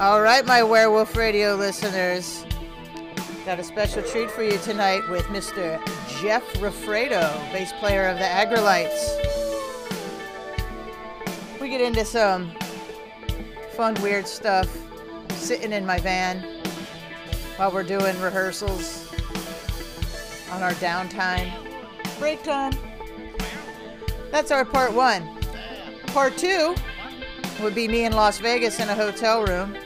All right, my Werewolf Radio listeners. Got a special treat for you tonight with Mr. Jeff Roffredo, bass player of the Aggrolites. We get into some fun, weird stuff sitting in my van while we're doing rehearsals on our downtime. Break time. That's our part one. Part two would be me in Las Vegas in a hotel room.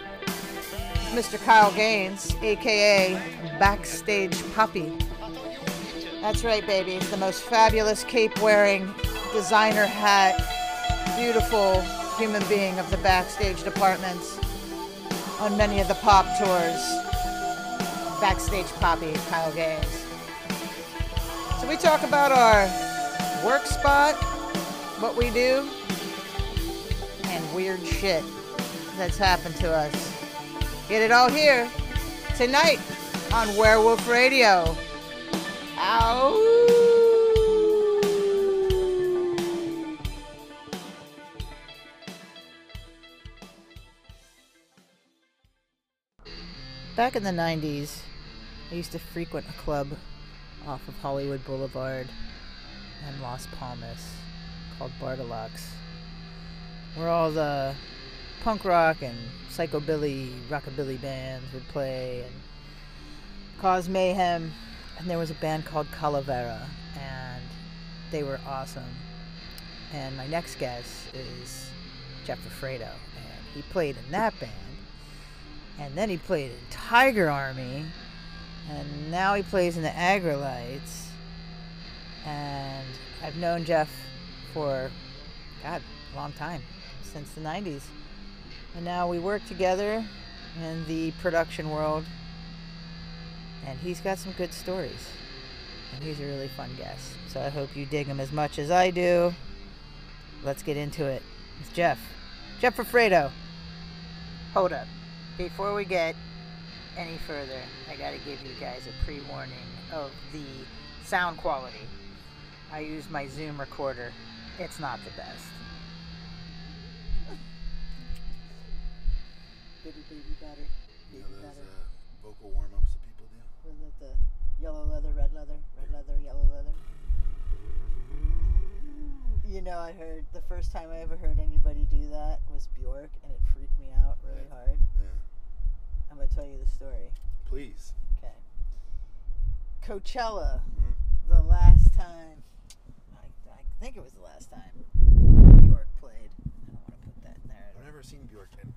Mr. Kyle Gaines, aka Backstage Puppy. That's right, baby. The most fabulous cape wearing, designer hat, beautiful human being of the backstage departments on many of the pop tours. Backstage Poppy, Kyle Gaines. So we talk about our work spot, what we do, and weird shit that's happened to us. Get it all here tonight on Werewolf Radio. Ow. Back in the 90s, I used to frequent a club off of Hollywood Boulevard and Las Palmas called Bartolok's, where all the punk rock and psychobilly, rockabilly bands would play and cause mayhem. And there was a band called Calavera, and they were awesome. And my next guest is Jeff Fredo, and he played in that band. And then he played in Tiger Army, and now he plays in the Aggrolites. And I've known Jeff for, God, a long time, since the 90s. And now we work together in the production world. And he's got some good stories. And he's a really fun guest. So I hope you dig him as much as I do. Let's get into it. It's Jeff. Jeff Fredo. Hold up. Before we get any further, I gotta give you guys a pre warning of the sound quality. I use my Zoom recorder. It's not the best. Bitty baby better. You Baby know those better. uh, vocal warm-ups that people do. Was it the yellow leather, red leather, red leather, yellow leather? You know, I heard the first time I ever heard anybody do that was Bjork, and it freaked me out really Yeah. hard. Yeah. I'm gonna tell you the story. Please. Okay. Coachella, Mhm. the last time, I, I think it was the last time Bjork played. I don't want to put that in there. I've never seen Bjork. And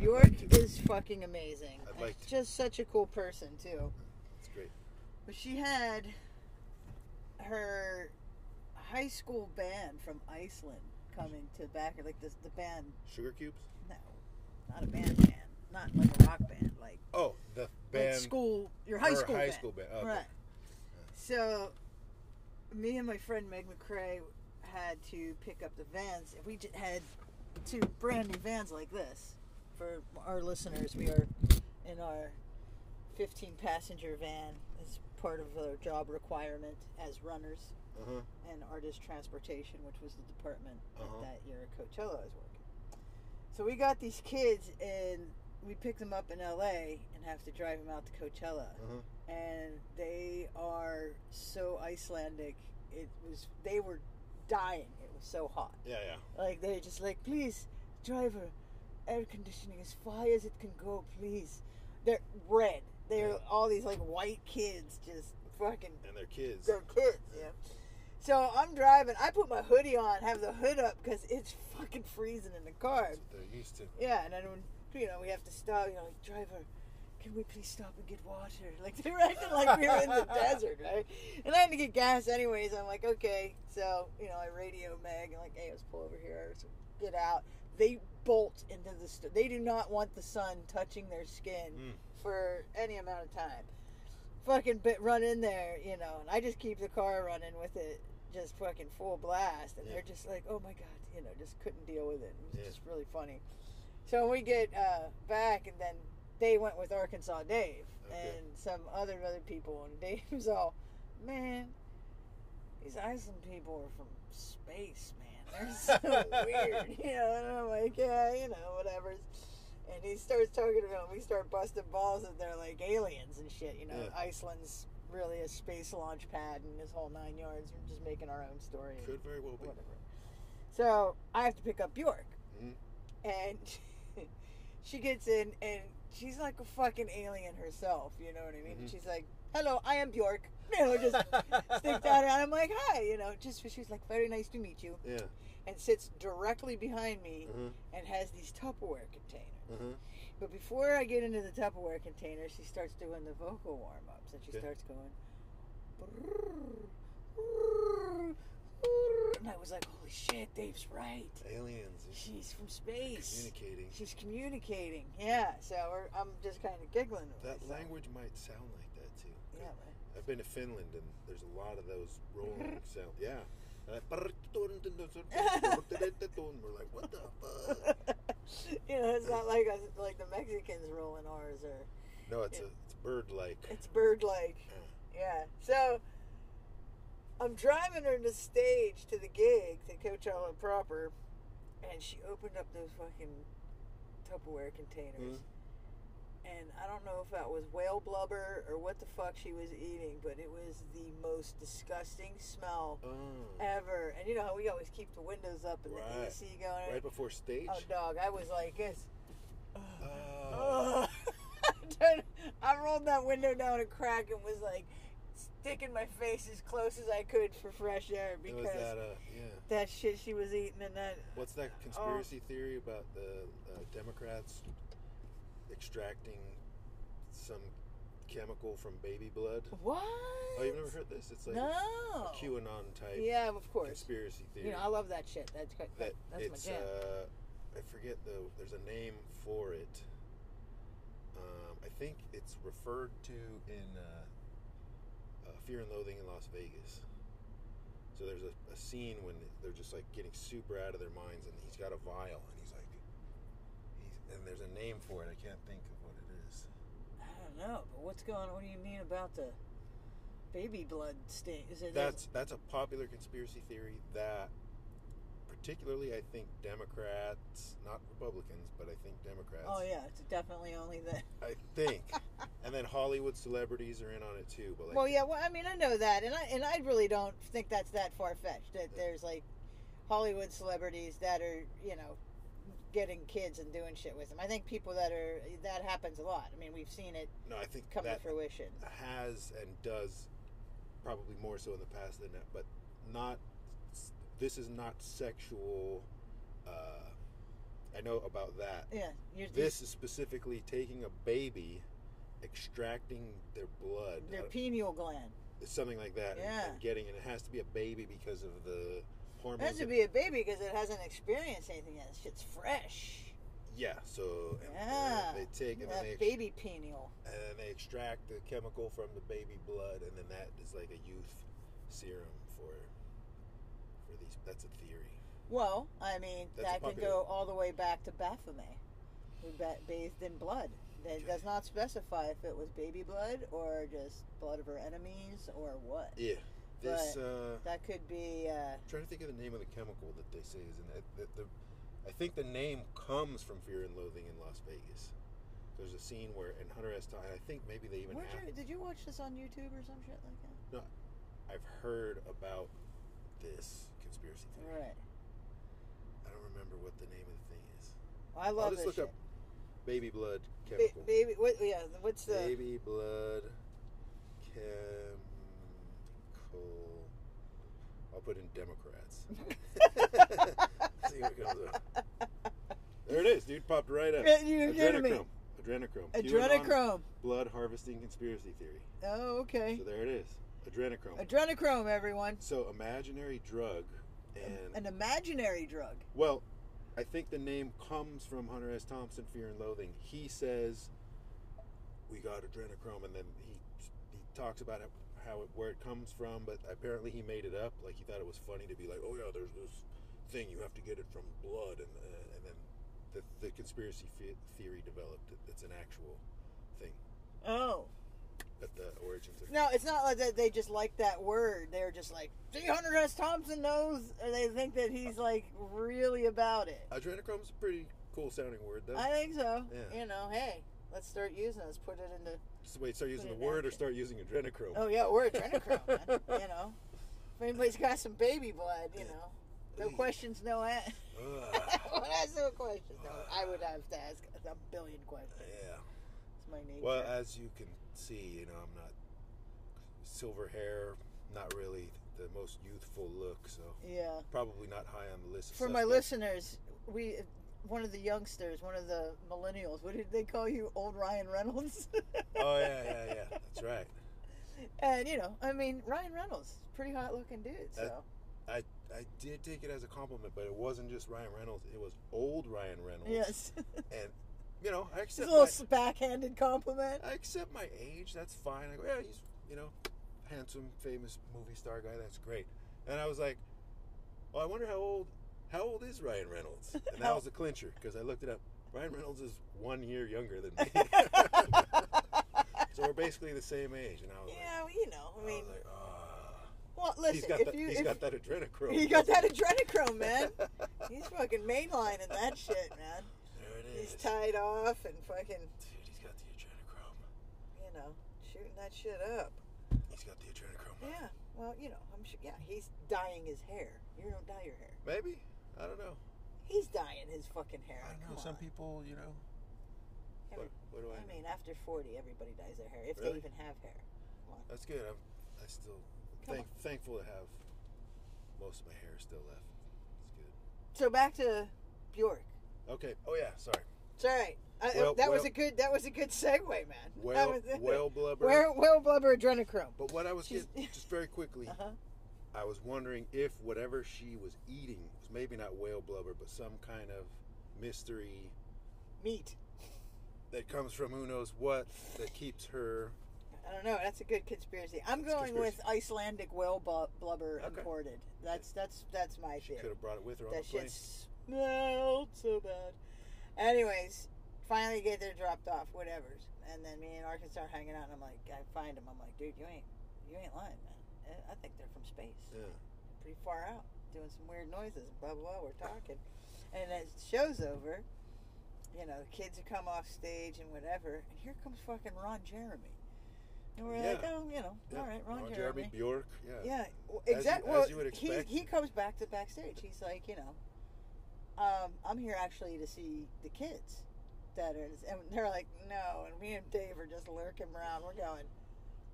Bjork is fucking amazing. I'd like to. just such a cool person too. it's great. But she had her high school band from Iceland coming to back her, like this the band. Sugar Cubes. No, not a band band, not like a rock band, like, Oh, the like band. school, your high school High band. school band. Okay. Right. So, me and my friend Meg McCrae had to pick up the vans. We had two brand new vans like this. For our listeners, we are in our 15 passenger van as part of our job requirement as runners Uh-huh. and artist transportation, which was the department Uh-huh. that year at Coachella I was working. So we got these kids and we pick them up in LA and have to drive them out to Coachella Uh-huh. and they are so Icelandic. It was they were dying. It was so hot. Yeah, yeah. Like they're just like, please, driver, air conditioning as far as it can go, please. They're red. They're Yeah. all these like white kids, just fucking. And their kids. They're kids, yeah. So I'm driving. I put my hoodie on, have the hood up because it's fucking freezing in the car. That's what they're used to. Yeah, and then when you know we have to stop, you know, like driver, can we please stop and get water? Like they were acting like we were in the desert, right? And I had to get gas anyways. I'm like, okay, so you know, I radio Meg and like, hey, let's pull over here, so get out. They bolt into the. St- they do not want the sun touching their skin Mm. for any amount of time. Fucking bit run in there, you know, and I just keep the car running with it just fucking full blast, and Yeah. they're just like, oh my god, you know, just couldn't deal with it. It was Yeah. just really funny. So we get uh, back, and then they went with Arkansas Dave Okay. and some other other people, and Dave's all, man, these Iceland people are from space, man. They're so weird, you know. And I'm like, yeah, you know, whatever. And he starts talking about we start busting balls that they're like aliens and shit. You know, Yeah. Iceland's really a space launch pad and this whole nine yards. We're just making our own story. Could very well be. Whatever. So I have to pick up Bjork, Mhm. and she gets in and she's like a fucking alien herself. You know what I mean? Mhm. She's like, "Hello, I am Bjork." You know, just sticks out, and I'm like, "Hi," you know, just she's like, "Very nice to meet you," Yeah. and sits directly behind me Uh-huh. and has these Tupperware containers. Uh-huh. But before I get into the Tupperware containers, she starts doing the vocal warm ups, and she Okay. starts going. And I was like, "Holy shit, Dave's right. Aliens. She's from space. Communicating. She's communicating." Yeah. So we're, I'm just kind of giggling. That myself. language might sound like I've been to Finland and there's a lot of those rolling sound. Yeah. And I- We're like, what the fuck? you know, it's not like us, like the Mexicans rolling ours, or No, it's a it's bird like. it's bird-like. Yeah. So I'm driving her to stage to the gig to Coachella proper, and she opened up those fucking Tupperware containers. Mhm. And I don't know if that was whale blubber or what the fuck she was eating, but it was the most disgusting smell Oh. ever. And you know how we always keep the windows up and the Right. AC going. Right before stage. Oh, dog! I was like this. Oh. I rolled that window down a crack and was like sticking my face as close as I could for fresh air because was that, uh, yeah. that shit she was eating and that. What's that Oh. conspiracy theory about the uh, Democrats extracting some chemical from baby blood? What? Oh, you've never heard this? It's like no. a QAnon type Yeah, of course. conspiracy theory. You know, I love that shit. That's that, that that's it's my jam. uh, I forget the there's a name for it. Um, I think it's referred to in uh, uh, Fear and Loathing in Las Vegas. So there's a, a scene when they're just like getting super out of their minds, and he's got a vial, and he's like, he's, and there's a name for it. I can't think of what it is. I don't know, but what's going? on? What do you mean about the baby blood stain? Is it That's that's a popular conspiracy theory that, particularly, I think Democrats, not Republicans, but I think Democrats. Oh yeah, it's definitely only the. I think. and then Hollywood celebrities are in on it too. But like, Well, yeah. Well, I mean, I know that, and I and I really don't think that's that far fetched. That there's like Hollywood celebrities that are you know getting kids and doing shit with them. I think people that are that happens a lot. I mean, we've seen it no, I think come that to fruition. has and does probably more so in the past than that, but not. This is not sexual. Uh, I know about that. Yeah, This is specifically taking a baby, extracting their blood, their pineal gland. something like that, and- Yeah. and, getting, and it has to be a baby because of the hormones. has to be a baby because it hasn't experienced anything yet. Shit's fresh. yeah. So and, Yeah, and they take and then that they ex- baby pineal. and then they extract the chemical from the baby blood, and then that is like a youth serum for for these. That's a theory. Well, I mean, That's that could go all the way back to Baphomet, who bathed in blood. That does not specify if it was baby blood or just blood of her enemies or what. Yeah. This. Uh, That could be. Uh, trying to think of the name of the chemical that they say is in it. The, the, I think the name comes from Fear and Loathing in Las Vegas. There's a scene where in Hunter S. Thompson, I think maybe they even have. you, did you watch this on YouTube or some shit like that? No, I've heard about this conspiracy that? theory. Right. I don't remember what the name of the thing is. I love I'll just this look shit. up baby blood Ba- chemical. baby, what? Yeah, what's the? baby blood chemical. I'll put in Democrats. See what comes up. There it is, dude. Popped right up. Yeah, you're kidding me. Adrenochrome. Adrenochrome. QAnon Adrenochrome. Blood harvesting conspiracy theory. Oh, okay. So there it is. Adrenochrome. Adrenochrome, everyone. so imaginary drug, and An imaginary drug. well, I think the name comes from Hunter S. Thompson, Fear and Loathing. He says we got adrenochrome, and then he he talks about it, how it, where it comes from, but apparently he made it up. Like he thought it was funny to be like, oh yeah, there's this thing you have to get it from blood, and uh, and then the the conspiracy theory developed. It, it's an actual thing Oh. at the origins of. No, it's not like that they just like that word. They're just like, see, Hunter S. Thompson knows, or they think that he's like really about it. Adrenochrome's a pretty cool sounding word though. I think so. Yeah. You know, hey, let's start using it. Let's Put it into. Wait, start using the word or start using adrenochrome. Oh yeah, we're adrenochrome, man. You know, if anybody's got some baby blood, you know, no questions, no answers. When I ask no questions, no, I would have to ask a billion questions. yeah. It's my nature. Well, as you can see, you know, I'm not silver hair, not really the most youthful look, so yeah. probably not high on the list. For my listeners, we one of the youngsters, one of the millennials. What did they call you, old Ryan Reynolds? Oh yeah, yeah, yeah. That's right. and you know, I mean, Ryan Reynolds, pretty hot looking dude. So That- I I did take it as a compliment, but it wasn't just Ryan Reynolds. It was old Ryan Reynolds. yes, And you know, I accept it's a little my, backhanded compliment. I accept my age. That's fine. I go, yeah, he's you know, handsome, famous movie star guy. That's great. And I was like, oh, I wonder how old how old is Ryan Reynolds? And that was the clincher because I looked it up. Ryan Reynolds is one year younger than me. so we're basically the same age. And I was yeah, well, you know, I like, mean, I like, ah. well, he's listen, got if that. you he's if got that adrenochrome. he got that adrenochrome, man. He's fucking mainlining that shit, man. There it is. He's tied off and fucking, Dude, he's got the adrenochrome. you know, shooting that shit up. He's got the adrenochrome. Yeah, well, you know, I'm sure. Yeah, he's dyeing his hair. You don't dye your hair. Maybe. I don't know. He's dyeing his fucking hair. I don't know. Come Some on. people, you know. What, Every- what do I, I mean, after 40, everybody dyes their hair, if Really? they even have hair. That's good. I'm I still Come thank, thankful to have most of my hair still left. It's good. So back to Bjork. Okay. Oh yeah. Sorry. It's all right. I, Well- that was well- a good. That was a good segue, man. That Whale, was- whale blubber. Whale, whale blubber adrenochrome. But what I was She's- getting, just very quickly, Uh-huh. I was wondering if whatever she was eating was maybe not whale blubber, but some kind of mystery Meat. that comes from who knows what that keeps her. I don't know. That's a good conspiracy. I'm That's going conspiracy. with Icelandic whale blubber Okay. imported. That's that's that's my She could have brought it with her on That the plane. shit smelled so bad. Anyways, finally get there dropped off, whatever's. And then me and Arkansas are hanging out, and I'm like, I find him. I'm like, dude, you ain't, you ain't lying, man. Eh, I think they're from space. Yeah. Pretty far out, doing some weird noises. Blah blah. blah. We're talking, and as the show's over, you know, the kids have come off stage and whatever, and here comes fucking Ron Jeremy. And we're like, oh, you know, Yeah. all right, Ron, Ron Jeremy. Bjork. Yeah. Yeah, well, exactly. Well, he he comes back to backstage. He's like, you know, um, I'm here actually to see the kids that are, and they're like, no. And me and Dave are just lurking around. We're going,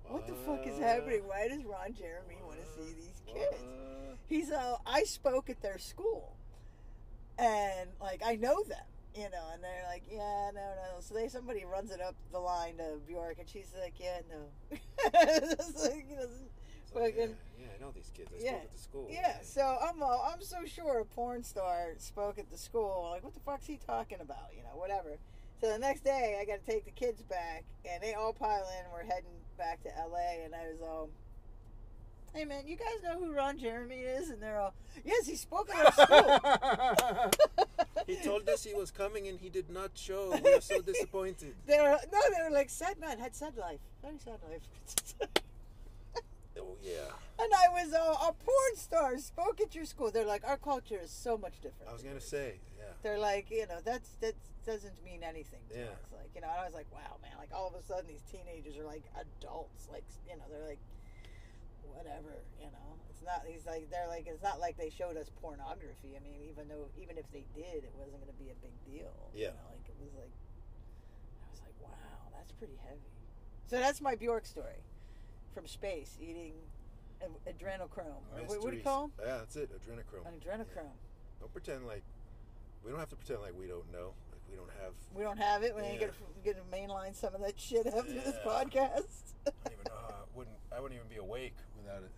what the fuck is happening? Why does Ron Jeremy want to see these kids? He's uh, I spoke at their school, and like I know them, you know, and they're like, yeah, no, no. So they somebody runs it up the line to Bjork, and she's like, yeah, no. Like, you know, like, yeah, yeah, I know these kids. I Yeah. spoke at the school. Yeah, so I'm all, I'm so sure a porn star spoke at the school. Like, what the fuck's he talking about? You know, whatever. So the next day, I got to take the kids back, and they all pile in. We're heading back to LA, and I was all, "Hey man, you guys know who Ron Jeremy is?" And they're all, "Yes, he spoke at our school." he told us he was coming and he did not show. We are so disappointed. They're no, they were like sad man had sad life, very sad life. Oh yeah. and I was all, a porn star spoke at your school. They're like, our culture is so much different. I was gonna say. They're like, you know, that's that doesn't mean anything to Yeah. us. Like, you know, and I was like, wow, man, like all of a sudden these teenagers are like adults, like, you know, they're like, whatever, you know. It's not. He's like, they're like, it's not like they showed us pornography. I mean, even though, even if they did, it wasn't going to be a big deal. You Yeah. know, like it was like, I was like, wow, that's pretty heavy. So that's my Bjork story, from space, eating adrenochrome. Or what, do you Mysteries. call 'em? Yeah, that's it. Adrenochrome. Adrenochrome. Don't pretend like we don't have to pretend like we don't know. Like we don't have. We don't have it. We ain't Yeah. gonna gonna mainline some of that shit after this podcast. I don't even know how. I wouldn't. I wouldn't even be awake without it.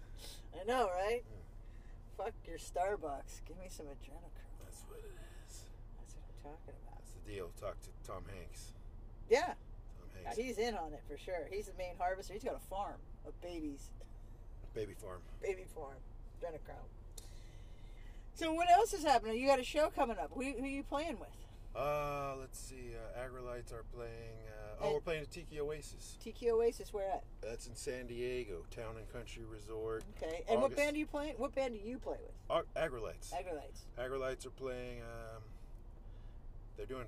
I know, right? Yeah. Fuck your Starbucks. Give me some adrenochrome. That's what it is. That's what I'm talking about. That's the deal. Talk to Tom Hanks. Yeah, Tom yeah, Hanks. he's in on it for sure. He's the main harvester. He's got a farm of babies, Baby farm. baby farm, adrenochrome. So what else is happening? You got a show coming up. Who, who are you playing with? Uh, let's see. Uh, Aggrolites are playing. Uh, oh, we're playing at Tiki Oasis. Tiki Oasis. Where at? That's in San Diego, Town and Country Resort. Okay. And what band are you playing? What band do you play with? Uh, Aggrolites. Aggrolites. Aggrolites are playing. Um, They're doing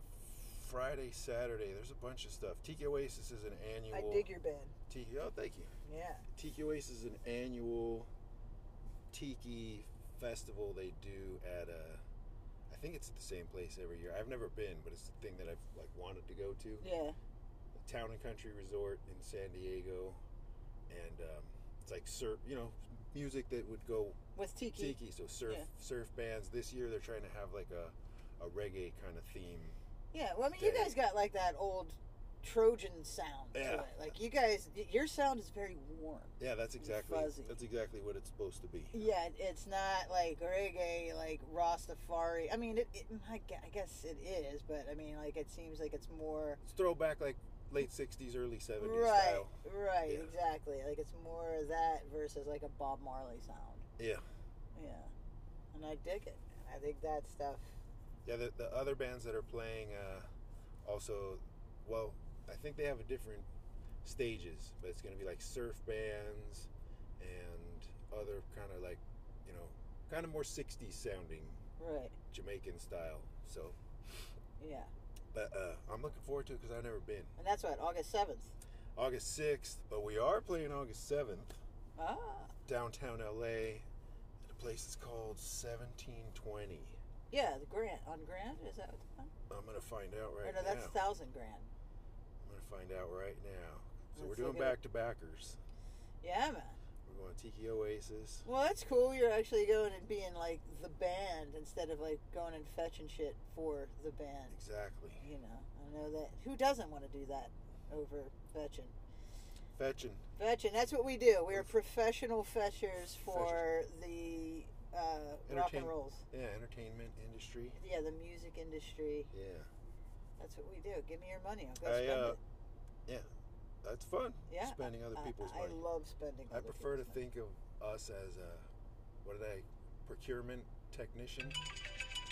Friday, Saturday. There's a bunch of stuff. Tiki Oasis is an annual. I dig your band. Tiki. Oh, thank you. Yeah. Tiki Oasis is an annual tiki festival they do at a. I think it's at the same place every year. I've never been, but it's the thing that I've like wanted to go to. Yeah. Town and Country Resort in San Diego, and um, it's like surf, you know, music that would go With Tiki. tiki. So surf Yeah. surf bands. This year they're trying to have like a a reggae kind of theme. Yeah. Well, I mean, you guys got like that old Trojan sound to Yeah. it. Like you guys, your sound is very warm. Yeah, that's exactly Fuzzy. that's exactly what it's supposed to be. Yeah, it's not like reggae, like Rastafari. I mean, it, it I guess it is, but I mean, like it seems like it's more It's throwback like late '60s, early '70s right, style. right, Yeah. exactly. Like it's more of that versus like a Bob Marley sound. Yeah, Yeah, and I dig it. I think that stuff. yeah. The, the other bands that are playing uh, also, well, I think they have a different stages, but it's going to be like surf bands and other kind of like, you know, kind of more '60s sounding Right. Jamaican style. So, Yeah, but uh, I'm looking forward to it because I've never been. and that's what August seventh. August 6th, but we are playing August 7th. Ah, downtown LA. The place is called 1720. yeah, the Grant on Grant is that what the one? I'm gonna find out right or no, now. that's Thousand Grand. Find out right now. So Let's we're doing look it up. back to backers. Yeah, man. We're going to Tiki Oasis. Well, that's cool. You're actually going and being like the band instead of like going and fetching shit for the band. Exactly. You know, I know that. Who doesn't want to do that over fetching? Fetching. Fetching. That's what we do. We're professional fetchers for the uh, rock and rolls. Yeah, entertainment industry. Yeah, the music industry. Yeah. That's what we do. Give me your money. I'll go I, spend uh, it. Yeah. That's fun. Yeah, Spending other I- people's I, money. love spending. I other prefer to money. think of us as a, what are they? procurement technician.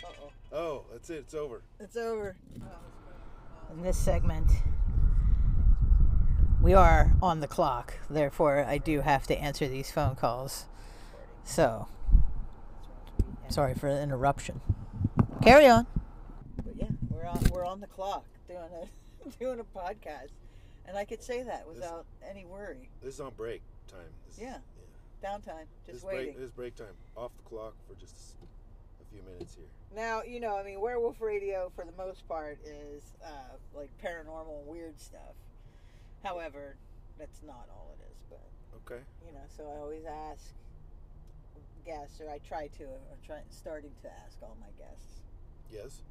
Uh-oh. Oh, that's it. It's over. It's over. In this segment, we are on the clock. Therefore, I do have to answer these phone calls. So, sorry for the interruption. Carry on. But yeah, we're on we're on the clock doing a doing a podcast, and I could say that without any worry. This is on break time. This is- Yeah. Downtime, This just break, waiting. this is break time. Off the clock for just a few minutes here. Now, you know, I mean, werewolf radio for the most part is uh, like paranormal, weird stuff. However, that's not all it is. But Okay. you know, so I always ask guests, or I try to, or try starting to ask all my guests. Yes.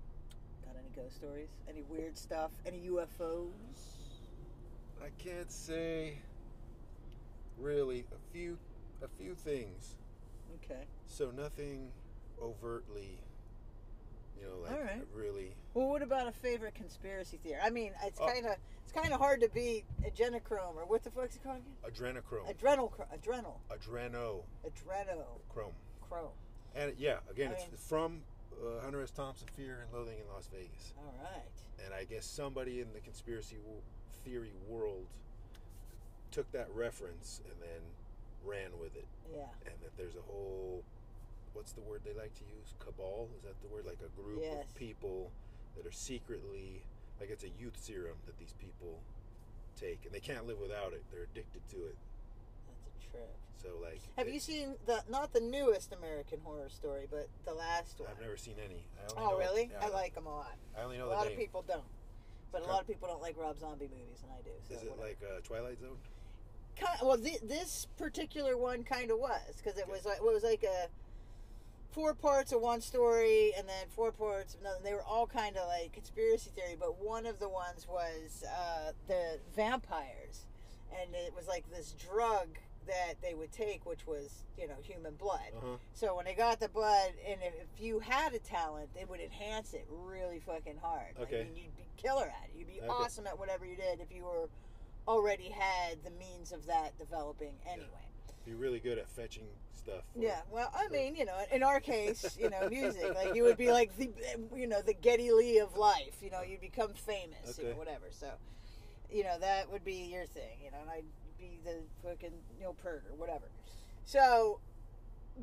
Got any ghost stories? Any weird stuff? Any UFOs? I can't say really a few a few things. Okay. So nothing overtly you know like All right. really Well, what about a favorite conspiracy theory? I mean, it's Oh. kind of it's kind of hard to beat adrenochrome, or what the fuck's it called again? adrenochrome. Adrenal, adrenal, Adreno Adrenochrome. adrenochrome. And yeah, again I it's mean- from uh, Hunter S. Thompson Fear and Loathing in Las Vegas. All right. And I guess somebody in the conspiracy theory world took that reference and then ran with it. Yeah. and that there's a whole what's the word they like to use cabal is that the word like a group Yes. of people that are secretly like it's a youth serum that these people take and they can't live without it they're addicted to it That's a trip. so like Have they- you seen the not the newest American Horror Story, but the last one? i've never seen any I only Oh, really? yeah, I like them a lot. i only know that A lot name of people don't, but a lot of people don't like Rob Zombie movies, and I do. So is it whatever. like uh, twilight zone kind well th- this particular one kind of was because it Okay. was like it was like a four parts of one story and then four parts of another they were all kind of like conspiracy theory but one of the ones was uh, the vampires and it was like this drug that they would take which was you know human blood uh-huh so when they got the blood and if, you had a talent they would enhance it really fucking hard Like, Okay. I mean, you'd be killer at it you'd be Okay. awesome at whatever you did if you were already had the means of that developing anyway. be really good at fetching stuff for- Yeah, well, I for- mean, you know, in our case, you know, music, like you would be like the, you know, the Geddy Lee of life. You know, you'd become famous, you know, Okay. whatever. So, you know, that would be your thing, you know, and I'd be the fucking Neil Peart or whatever. So,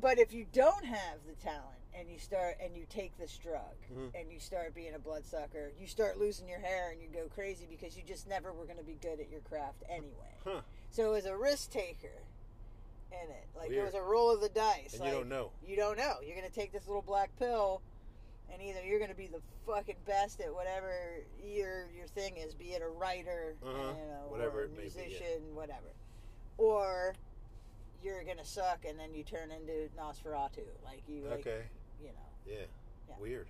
but if you don't have the talent and you start and you take this drug Mhm. and you start being a bloodsucker, you start losing your hair and you go crazy because you just never were going to be good at your craft anyway. Huh. So it was a risk taker in it. Like it was a roll of the dice. And like, you don't know. You don't know. You're going to take this little black pill and either you're going to be the fucking best at whatever your your thing is, be it a writer, Uh-huh. you know, Whatever it be, yeah. musician, whatever. Or you're going to suck and then you turn into Nosferatu. Like you like, Okay. you know. Yeah. Yeah. Weird.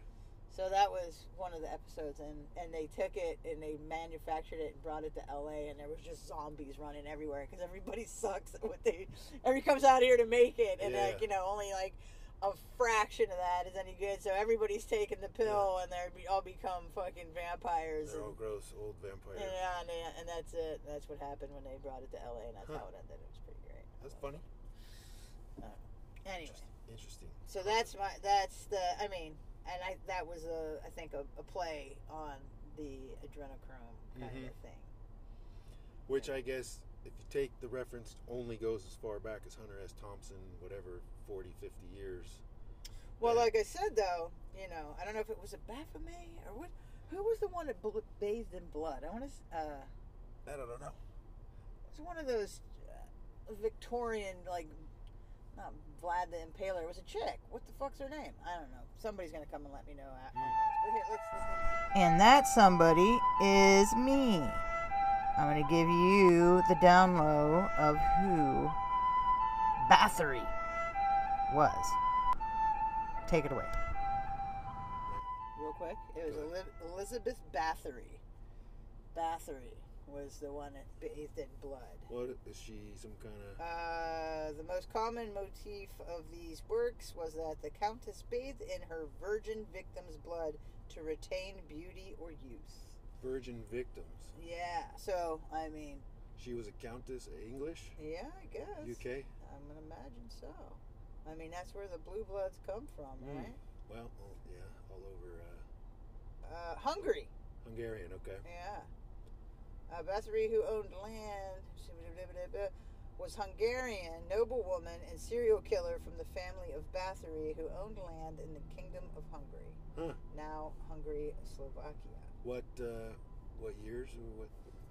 So that was one of the episodes, and and they took it and they manufactured it and brought it to L.A. and there was just zombies running everywhere because everybody sucks at what they. Everybody comes out here to make it, and Yeah. like you know, only like a fraction of that is any good. So everybody's taking the pill, and they're be, all become fucking vampires. They're all gross old vampires. and, yeah, and, they- and that's it. That's what happened when they brought it to L.A. and that's Huh. how it ended. It was pretty great. That's funny. Anyway. Interesting. Interesting. So that's my that's the I mean, and I that was a I think a, a play on the adrenochrome kind Mhm. of thing. Which I guess, if you take the reference, only goes as far back as Hunter S. Thompson, whatever, 40, 50 years. Well, like I said though, you know, I don't know if it was a Baphomet or what. Who was the one that bl- bathed in blood? I want to. Uh, That I don't know. It's one of those uh, Victorian like. Not Vlad the Impaler. It was a chick. What the fuck's her name? I don't know. Somebody's gonna come and let me know. a- this. But here, let's, let's- And that somebody is me. I'm gonna give you the down low of who Bathory was. Take it away. Real quick, it was Go ahead. Eli- Elizabeth Bathory. Bathory was the one that bathed in blood. What is she? Some kind of. Uh, the most common motif of these works was that the countess bathed in her virgin victim's blood to retain beauty or youth. Virgin victims. Yeah, so I mean, She was a countess, English, yeah, I guess. UK. I'm gonna imagine so. I mean, that's where the blue bloods come from, Mm. right? Well, oh, yeah, all over uh, Uh, Hungary. Hungarian. Okay. Yeah. Uh, Bathory, who owned land, was Hungarian noblewoman and serial killer from the family of Bathory, who owned land in the Kingdom of Hungary, Huh. now Hungary, Slovakia. What? Uh, what years? What?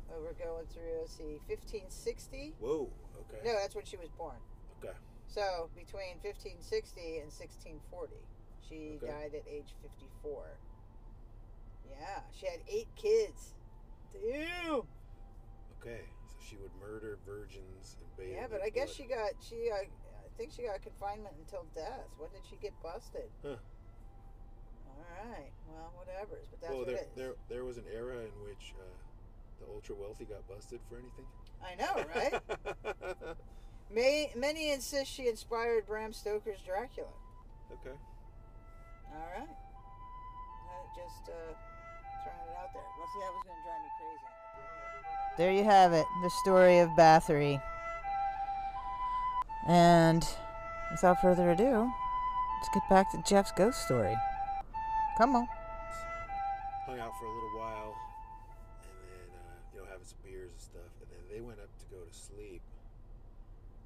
Uh, we're going through, let's see, 1560? Whoa. Okay. No, that's when she was born. Okay. So between 1560 and 1640, she Okay. died at age 54. Yeah, she had eight kids. Damn. Okay. So she would murder virgins and bathe. Yeah, but I guess blood. she got she. Uh, I think she got confinement until death. When did she get busted? Huh. All right. Well, whatever. But that's well, what there, it is. there, there was an era in which uh, the ultra wealthy got busted for anything. I know, right? May, many insist she inspired Bram Stoker's Dracula. okay. All right. Just uh, throwing it out there. Let's see, that was going to drive me crazy. There you have it, the story of Bathory. And without further ado, let's get back to Jeff's ghost story. Come on. Hung out for a little while, and then uh, you know having some beers and stuff, and then they went up to go to sleep,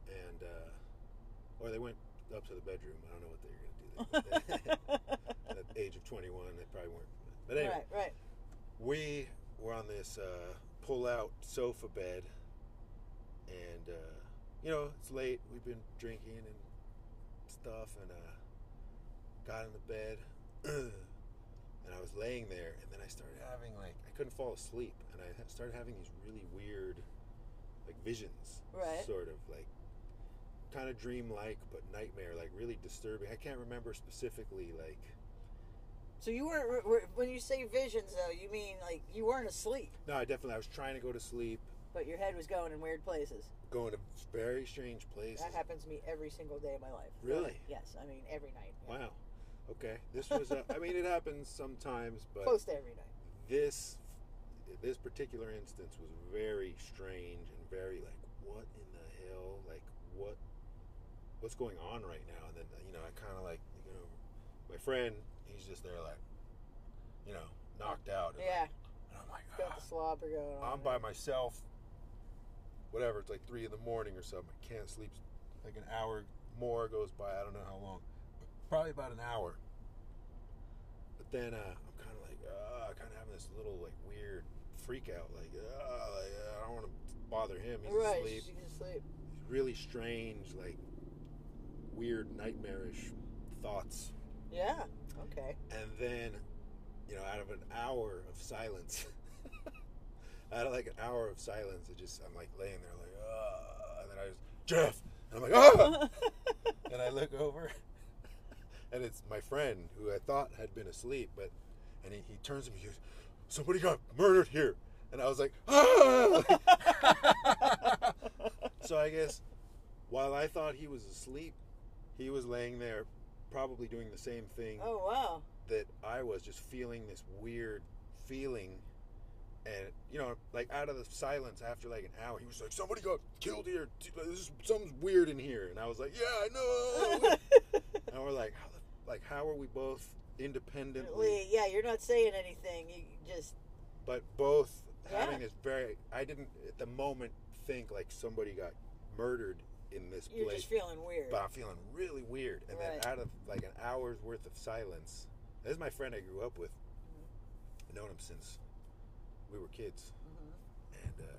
and uh, or they went up to the bedroom. I don't know what they were gonna do. There. At the age of 21, they probably weren't. But anyway, Right, right. we were on this uh, pull-out sofa bed, and uh, you know it's late. We've been drinking and stuff, and uh, got in the bed, and I was laying there, and then I started having like I couldn't fall asleep, and I started having these really weird, like visions, Right. Sort of like kind of dream-like, but nightmare, like really disturbing. I can't remember specifically, like. So you weren't, were- were- when you say visions, though, you mean like you weren't asleep, No, I definitely. I was trying to go to sleep, but your head was going in weird places. going to very strange places. That happens to me every single day of my life. Really? Yes, I mean every night. Yeah. Wow. Okay. This was. Uh, I mean, it happens sometimes, but Close to every night. this this particular instance was very strange and very like, what in the hell? Like, what what's going on right now? And then you know, I kind of like you know, my friend, he's just there like, you know, knocked out. And Yeah, like, and I'm like, got "Ah." the slobber going on. I'm by myself. Whatever, it's like three in the morning or something. I can't sleep like an hour more goes by. I don't know how long, probably about an hour. But then uh, I'm kind of like, uh, kind of having this little like weird freak out. Like, uh, like uh, I don't want to bother him. He's right. asleep. She's asleep. Really strange, like weird, nightmarish thoughts. Yeah. Okay. And then, you know, out of an hour of silence, out of like an hour of silence, it just I'm like laying there like, uh, and then I just Jeff, and I'm like, ah, and I look over, and it's my friend who I thought had been asleep, but and he, he turns to me, he goes, somebody got murdered here, and I was like, ah. so I guess while I thought he was asleep, he was laying there, probably doing the same thing oh wow. that I was just feeling this weird feeling. And you know, like out of the silence after like an hour, he was like, "Somebody got killed here. This is, something's weird in here." And I was like, "Yeah, I know." and we're like, how the, "Like, how are we both independently, yeah, you're not saying anything. You just but both Yeah. having this very? I didn't at the moment think like somebody got murdered in this place. you're just feeling weird. but I'm feeling really weird. And Right. then out of like an hour's worth of silence, this is my friend I grew up with. Mm-hmm. I've known him since we were kids, Mhm. and uh,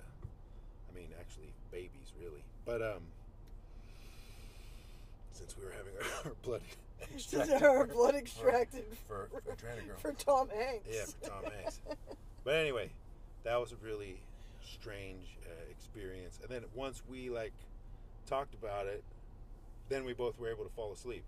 I mean, actually, babies, really. But um, since we were having our blood extracted our for- blood extracted for, for, adrenochrome. for Tom Hanks. Yeah, for Tom Hanks. But anyway, that was a really strange uh, experience. And then once we like talked about it, then we both were able to fall asleep.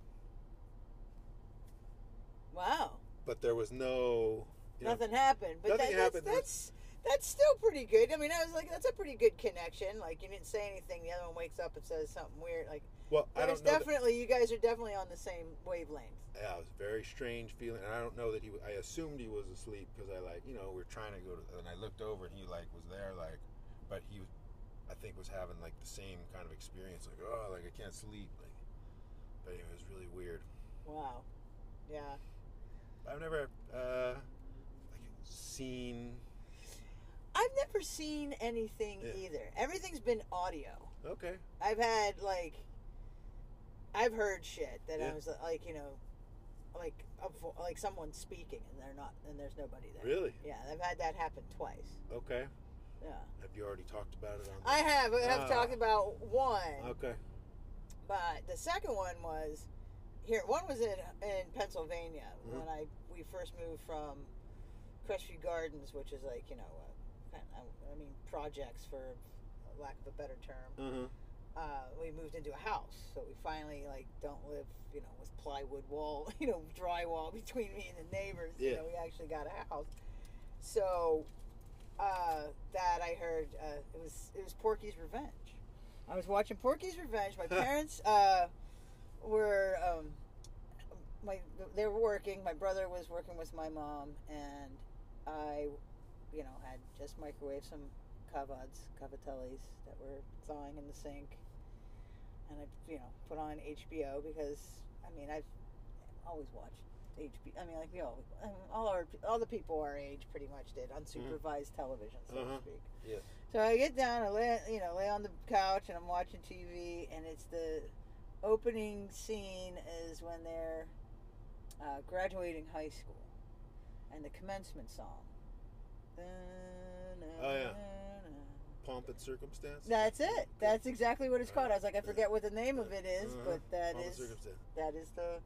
wow. But there was no you know, Nothing happened. But nothing that, happened. That's, that's that's still pretty good. I mean, I was like, that's a pretty good connection. Like, you didn't say anything. The other one wakes up and says something weird. Like, Well, I there's don't know. that- definitely you guys are definitely on the same wavelength. yeah, it was a very strange feeling, and I don't know that he. I assumed he was asleep because I like you know we are trying to go to, and I looked over and he like was there like, but he, I think was having like the same kind of experience like oh like I can't sleep like, but anyway, it was really weird. Wow. Yeah. I've never uh like seen. I've never seen anything Yeah. either. Everything's been audio. Okay. I've had like, I've heard shit that Yeah. I was like, you know, like like someone speaking and they're not and there's nobody there. Really? Yeah, I've had that happen twice. Okay. Yeah. Have you already talked about it on? I have. I have Ah. talked about one, Okay. but the second one was here. One was in in Pennsylvania Mhm. when I we first moved from Crestview Gardens, which is like you know, uh, I mean projects for lack of a better term. Uh-huh. Uh, we moved into a house, so we finally like don't live you know with plywood wall, you know, drywall between me and the neighbors. You Yeah. know, we actually got a house. So uh, that I heard uh, it was it was Porky's Revenge. I was watching Porky's Revenge. My parents uh, were um, my they were working. My brother was working with my mom, and I, you know, had just microwaved some kavads, cavatellis that were thawing in the sink, and I, you know, put on HBO because I mean I've always watched HBO. I mean, like we all, I mean, all our all the people our age pretty much did unsupervised television, so Uh-huh. to speak. Yeah. So I get down, I lay, you know, lay on the couch, and I'm watching TV, and it's the opening scene is when they're uh, graduating high school, and the commencement song. Oh, yeah. Pomp and circumstance. That's it. That's exactly what it's called. I was like, I forget what the name of it is, Uh-huh. but that pomp is that is the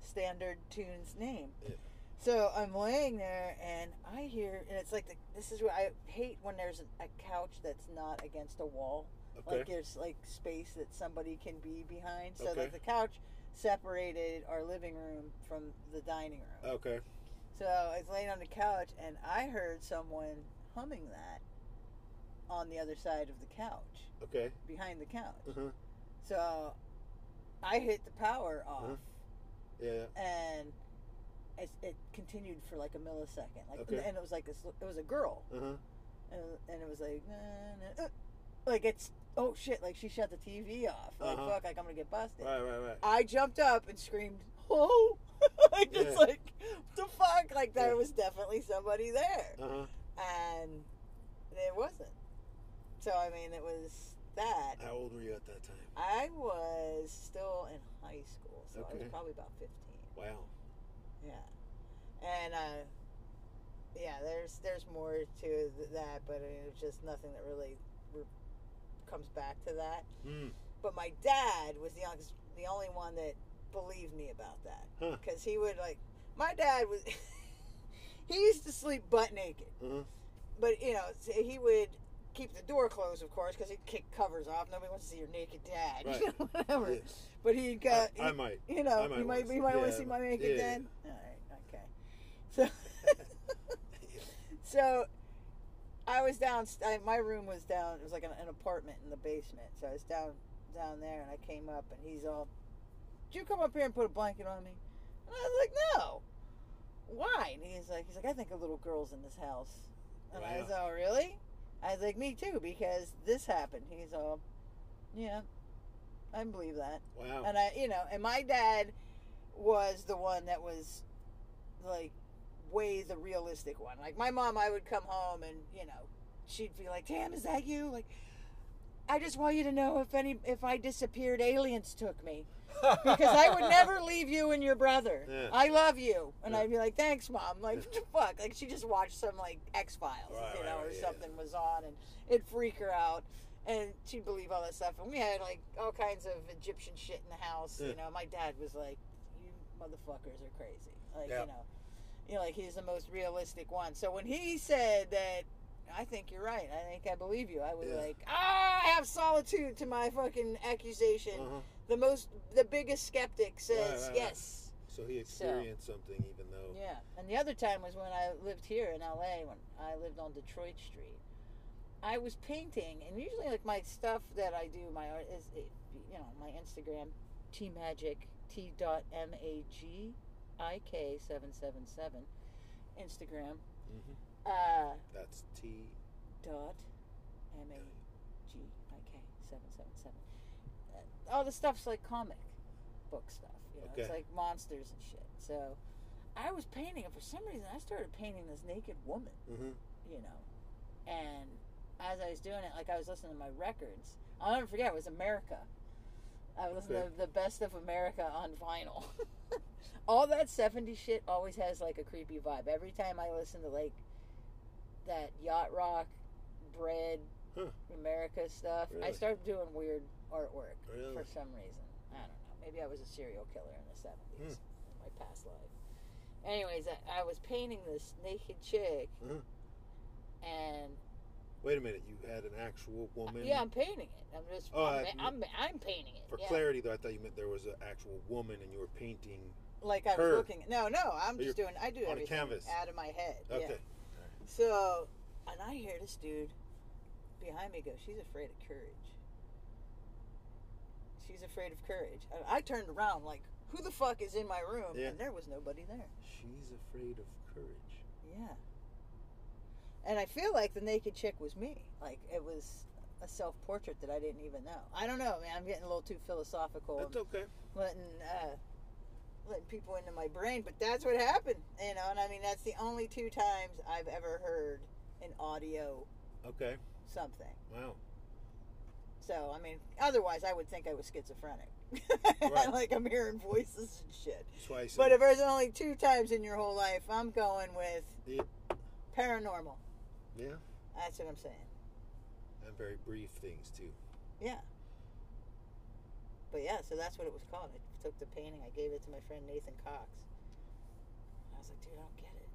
standard tune's name. Yeah. So I'm laying there and I hear, and it's like the, this is what I hate when there's a, a couch that's not against a wall. Okay. Like there's like space that somebody can be behind. So Okay. like the couch separated our living room from the dining room. okay. So I was laying on the couch and I heard someone humming that on the other side of the couch, Okay. behind the couch. Uh-huh. So I hit the power off Uh-huh. Yeah. and it, it continued for like a millisecond. Like, Okay. and it was like this. It was a girl, Uh-huh. and, and it was like, nah, nah, uh, like it's oh shit, like she shut the TV off. Like Uh-huh. fuck, like I'm gonna get busted. Right, right, right. I jumped up and screamed, "Oh!" like just Yeah. like the fuck, like there Yeah. was definitely somebody there, Uh-huh. and there wasn't. So I mean, it was that. How old were you at that time? I was still in high school, so I was probably about fifteen. Wow. Yeah, and uh, yeah, there's there's more to that, but it was just nothing that really re- comes back to that. Mm. But my dad was the only, the only one that believed me about that Huh. because he would like my dad was he used to sleep butt naked, Uh-huh. but you know he would keep the door closed, of course, because he'd kick covers off. Nobody wants to see your naked dad, Right. you know, whatever. Yeah. But he'd got I, I might. you know, I might you might, you might want to see my naked yeah, dad. All right, okay. So, so I was down. I, my room was down. It was like an, an apartment in the basement. So I was down down there, and I came up, and he's all, "Did you come up here and put a blanket on me?" And I was like, "No." Why? And he's like, he's like, I think a little girl's in this house. And I was all, really? I was like, me too, because this happened. He's all, yeah, I believe that. Wow. And I, you know, and my dad was the one that was like way the realistic one. Like my mom, I would come home and you know, she'd be like, "Damn, is that you?" Like, I just want you to know if any if I disappeared, aliens took me because I would never leave you and your brother. Yeah. I love you, and Yeah. I'd be like, "Thanks, mom." Like, fuck. Like she just watched some like X Files, Right, you know, right, or yeah. something was on, and it'd freak her out. And she'd believe all that stuff, and we had like all kinds of Egyptian shit in the house. You know, my dad was like, "You motherfuckers are crazy." Like, you know, you know, like he's the most realistic one. So when he said that, I think you're right. I think I believe you. I was Yeah. like, ah, I have solitude to my fucking accusation. Uh-huh. The most, the biggest skeptic says Right, yes. So he experienced something, even though. Yeah, and the other time was when I lived here in LA when I lived on Detroit Street. I was painting, and usually like my stuff that I do, my art is, you know, my Instagram, T Magik T dot M A G I K seven seven seven, Instagram. hmm Uh, That's T. dot M A G I K seven seven seven. All the stuff's like comic book stuff. You know, it's like monsters and shit. So I was painting, and for some reason, I started painting this naked woman. hmm You know, and as I was doing it, like I was listening to my records. I'll never forget. It was America. I was listening Okay. to the best of America on vinyl. All that 70s shit always has like a creepy vibe. Every time I listen to like that yacht rock, bread, Huh. America stuff, I started doing weird artwork Really? for some reason. I don't know. Maybe I was a serial killer in the 70s Hmm. in my past life. Anyways, I, I was painting this naked chick, Uh-huh. and Wait a minute. You had an actual woman. yeah, I'm painting it. I'm just, Oh, I'm, I- I'm, I'm painting it. For yeah. clarity, though, I thought you meant there was an actual woman and you were painting. like I was her. looking. No, no, I'm just doing. I do on a canvas. out of my head. Okay. Yeah. So, and I hear this dude behind me go, "She's afraid of courage. She's afraid of courage." I, I turned around like, "Who the fuck is in my room?" Yeah. And there was nobody there. She's afraid of courage. Yeah. And I feel like the naked chick was me. Like it was a self portrait that I didn't even know. I don't know, man. I'm getting a little too philosophical. That's okay. letting uh, letting people into my brain, but that's what happened, you know. And I mean, that's the only two times I've ever heard an audio Okay. Something. Wow. So I mean, otherwise I would think I was schizophrenic. Right. like I'm hearing voices and shit. That's why I said. But if there's only two times in your whole life, I'm going with Yeah. paranormal. yeah. That's what I'm saying. And very brief things, too. Yeah. But yeah, so that's what it was called. I took the painting, I gave it to my friend Nathan Cox. I was like, dude, I don't get it.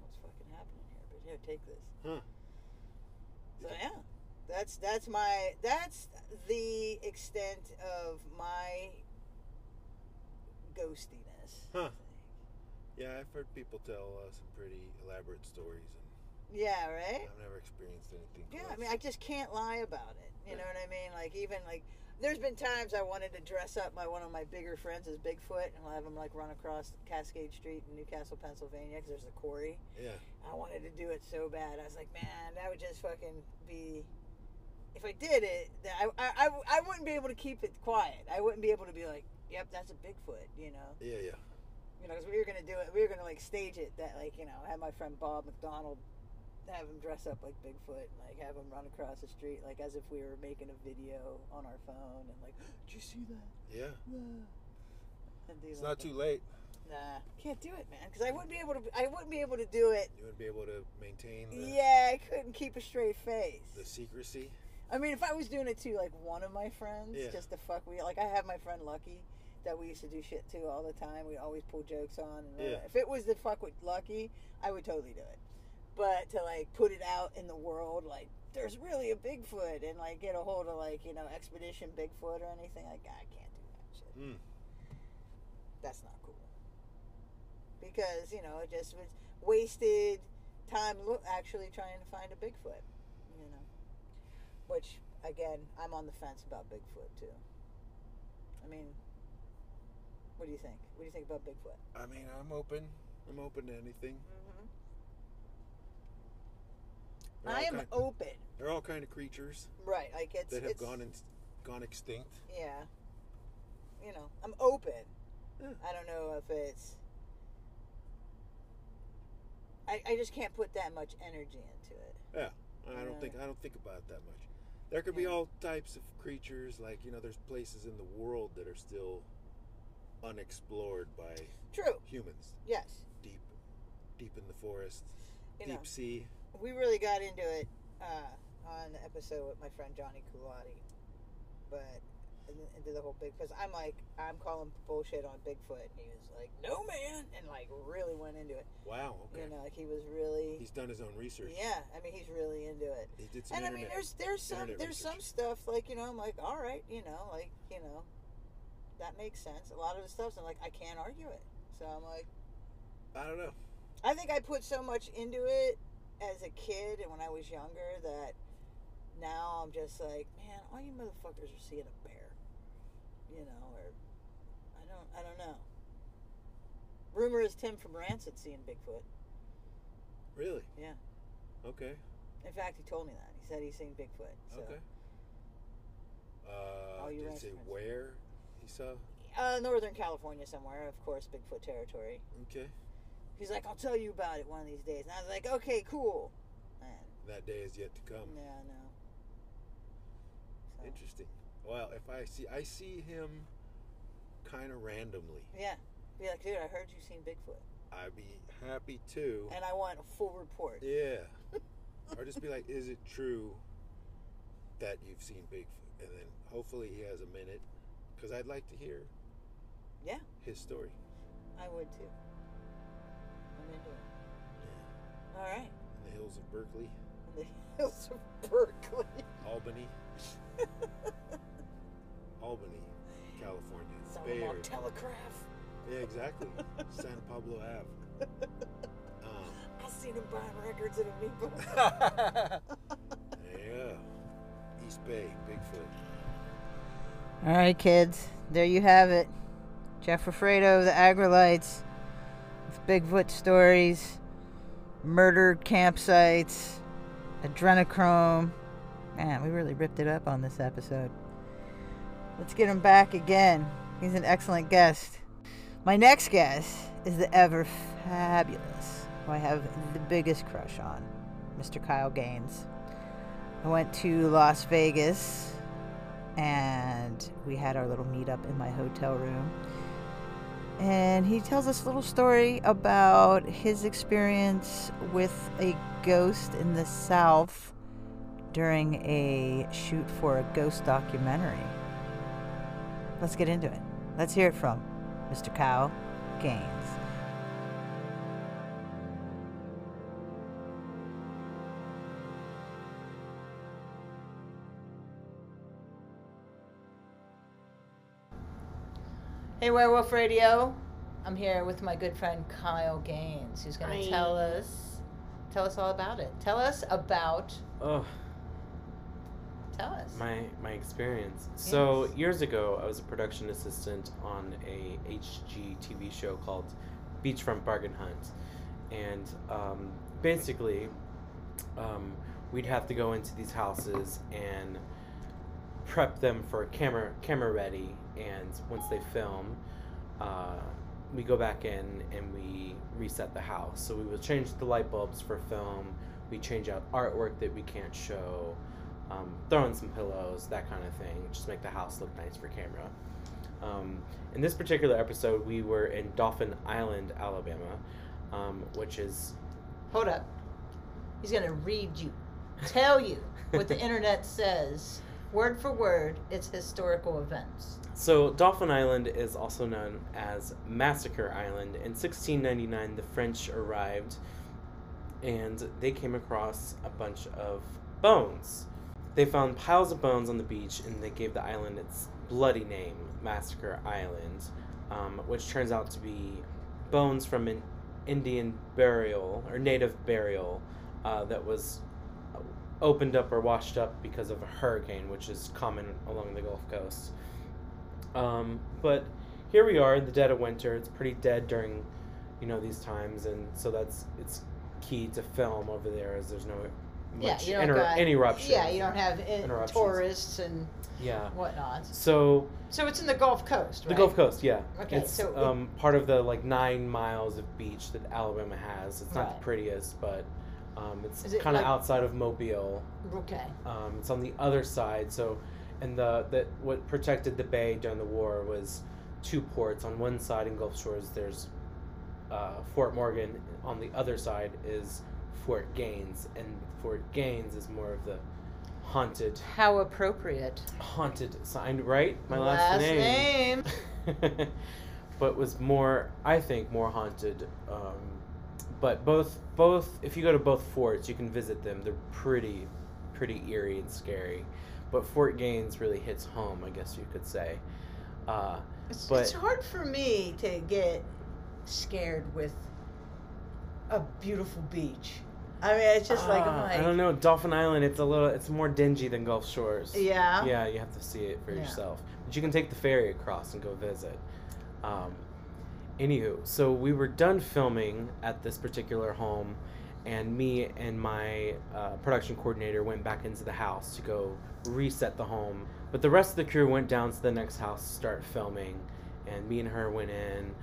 What's fucking happening here? But here, take this. Huh. So yeah, that's that's my that's the extent of my ghostiness. I Huh. think. Yeah, I've heard people tell uh, some pretty elaborate stories, and Yeah, right. I've never experienced anything. Yeah, I mean, I just can't lie about it. You know what I mean? Like even like, there's been times I wanted to dress up my one of my bigger friends as Bigfoot and have him like run across Cascade Street in New Castle, Pennsylvania, because there's a quarry. Yeah. I wanted to do it so bad. I was like, man, that would just fucking be. If I did it, I, I, I, I wouldn't be able to keep it quiet. I wouldn't be able to be like, yep, that's a Bigfoot, you know? Yeah, yeah. You know, because we were going to do it, we were going to like stage it that, like, you know, have my friend Bob McDonald have him dress up like Bigfoot and like have him run across the street like as if we were making a video on our phone and like, did you see that? Yeah. It's like not that. too late. Nah, can't do it, man. Because I wouldn't be able to. I wouldn't be able to do it. You wouldn't be able to maintain the, Yeah, I couldn't keep a straight face. the secrecy. I mean, if I was doing it to like one of my friends, Yeah. just to fuck we like I have my friend Lucky that we used to do shit to all the time. We always pull jokes on. And Yeah. If it was the fuck with Lucky, I would totally do it. But to like put it out in the world, like there's really a Bigfoot, and like get a hold of like you know Expedition Bigfoot or anything like I can't do that shit. Mm. That's not cool. Because you know it just was wasted time lo- actually trying to find a Bigfoot. You know, which again I'm on the fence about Bigfoot too. I mean, what do you think? What do you think about Bigfoot? I mean, I'm open. I'm open to anything. They're I am kind- open, They're all kind of creatures right? Like it's that have it's gone and gone extinct. yeah. You know, I'm open. Yeah. I don't know if it's. I, I just can't put that much energy into it. Yeah, I don't Yeah. think I don't think about it that much. There could be all types of creatures, like you know, there's places in the world that are still unexplored by True. humans. Yes. Deep, deep in the forest, You deep know. sea. We really got into it uh, on the episode with my friend Johnny Culati, but into the whole big because I'm like I'm calling bullshit on Bigfoot, and he was like, "No, man," and like really went into it. Wow. Okay. You know, like he was really, He's done his own research. yeah. I mean, he's really into it. He did some And I mean, there's there's some internet there's some stuff like you know I'm like, all right, you know, like you know, that makes sense. A lot of the stuff, I'm like, I can't argue it. So I'm like. I don't know. I think I put so much into it as a kid and when I was younger that now I'm just like, man, all you motherfuckers are seeing a bear, you know, or I don't, I don't know. Rumor is Tim from Rancid seeing Bigfoot. Really? Yeah. Okay. In fact, he told me that. He said he's seen Bigfoot. So. Okay. Uh, All you did it say where he saw? Uh, Northern California somewhere, of course, Bigfoot territory. Okay. He's like, I'll tell you about it one of these days. And I was like, okay, cool. And That day is yet to come. yeah, no. So, Interesting. Well, if I see, I see him kind of randomly. yeah. Be like, dude, I heard you seen Bigfoot. I'd be happy to. and I want a full report. Yeah. or just be like, is it true that you've seen Bigfoot? And then hopefully he has a minute, because I'd like to hear Yeah, his story. I would too. I'm into it. All right. In the hills of Berkeley, In the hills of Berkeley. Albany, Albany, California. Some Bay Area. our telegraph. Yeah, exactly. San Pablo Ave. Um, I seen him buying records at Amoeba. yeah. East Bay, Bigfoot. All right, kids. There you have it. Jeff Roffredo, the Aggrolites, with Bigfoot stories, murdered campsites, adrenochrome. Man, we really ripped it up on this episode. Let's get him back again. He's an excellent guest. My next guest is the ever fabulous, who I have the biggest crush on, Mr. Kyle Gaines. I went to Las Vegas and we had our little meetup in my hotel room. And he tells us a little story about his experience with a ghost in the South during a shoot for a ghost documentary. Let's get into it. Let's hear it from Mr. Kyle Gaines. Hey, Wherewolf Radio. I'm here with my good friend Kyle Gaines, who's going to tell us tell us all about it. Tell us about Oh, tell us. my my experience. So years ago, I was a production assistant on a HG TV show called Beachfront Bargain Hunt, and um, basically, um, we'd have to go into these houses and prep them for camera camera ready. And once they film, uh, we go back in and we reset the house. So we will change the light bulbs for film. We change out artwork that we can't show. um, throw in some pillows, that kind of thing, just make the house look nice for camera. Um, in this particular episode, we were in Dauphin Island, Alabama, um, which is Hold up. He's going to read you, tell you what the internet says, word for word, its historical events. So, Dauphin Island is also known as Massacre Island. In 1699, the French arrived and they came across a bunch of bones. They found piles of bones on the beach and they gave the island its bloody name, Massacre Island, um, which turns out to be bones from an Indian burial or native burial uh, that was opened up or washed up because of a hurricane, which is common along the Gulf Coast. Um, but here we are in the dead of winter. It's pretty dead during, you know, these times, and so that's it's key to film over there, as there's no much don't inter- got, interruption. Yeah, you don't have i- Interruptions. tourists and Yeah. whatnot. So So it's in the Gulf Coast, right? the Gulf Coast, yeah, Okay, it's so it- um, part of the like nine miles of beach that Alabama has. It's not Right. the prettiest, but um, it's it kind of like- outside of Mobile. Okay. Um, it's on the other side. So, and the that what protected the bay during the war was two ports. On one side in Gulf Shores, there's uh, Fort Morgan. On the other side is Fort Gaines, and Fort Gaines is more of the haunted, How appropriate. haunted sign. Right, my last, name. but was more, I think, more haunted. Um, but both, both, if you go to both forts, you can visit them. They're pretty, pretty eerie and scary. But Fort Gaines really hits home, I guess you could say. Uh, It's, But- it's hard for me to get scared with a beautiful beach. I mean, it's just like, I'm ah, like, I don't know, Dauphin Island. It's a little, it's more dingy than Gulf Shores. Yeah. Yeah, you have to see it for Yeah. yourself. But you can take the ferry across and go visit. Um, anywho, so we were done filming at this particular home, and me and my uh, production coordinator went back into the house to go reset the home. But the rest of the crew went down to the next house to start filming, and me and her went in.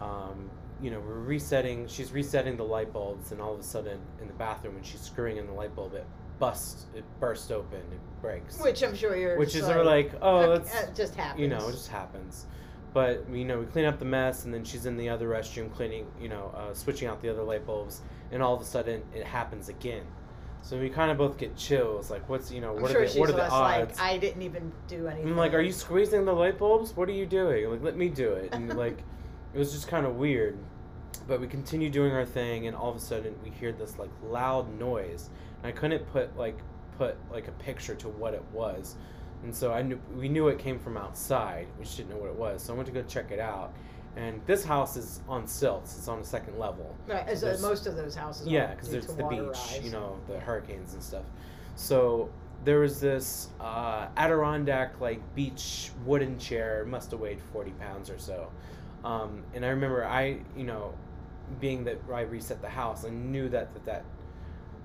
Um, you know, we're resetting. She's resetting the light bulbs, and all of a sudden, in the bathroom, when she's screwing in the light bulb, it busts. It burst open. It breaks. which I'm sure you're. Which is of like, oh, that's it just happens. you know, it just happens. But you know, we clean up the mess, and then she's in the other restroom cleaning, you know, uh, switching out the other light bulbs, and all of a sudden it happens again. So we kind of both get chills, like, what's you know, I'm what sure are the what are the odds? like, I didn't even do anything. I'm like, are you squeezing the light bulbs? What are you doing? Like, let me do it. And like, it was just kind of weird. But we continued doing our thing, and all of a sudden we hear this like loud noise, and I couldn't put like put like a picture to what it was, and so I knew we knew it came from outside. We just didn't know what it was, so I went to go check it out. And this house is on stilts. It's on the second level. Right, as There's- most of those houses. Yeah, because there's the beach, rise. you know, the hurricanes and stuff. So there was this uh, Adirondack like beach wooden chair. It must have weighed forty pounds or so. Um, and I remember I, you know, being that I reset the house, I knew that that that,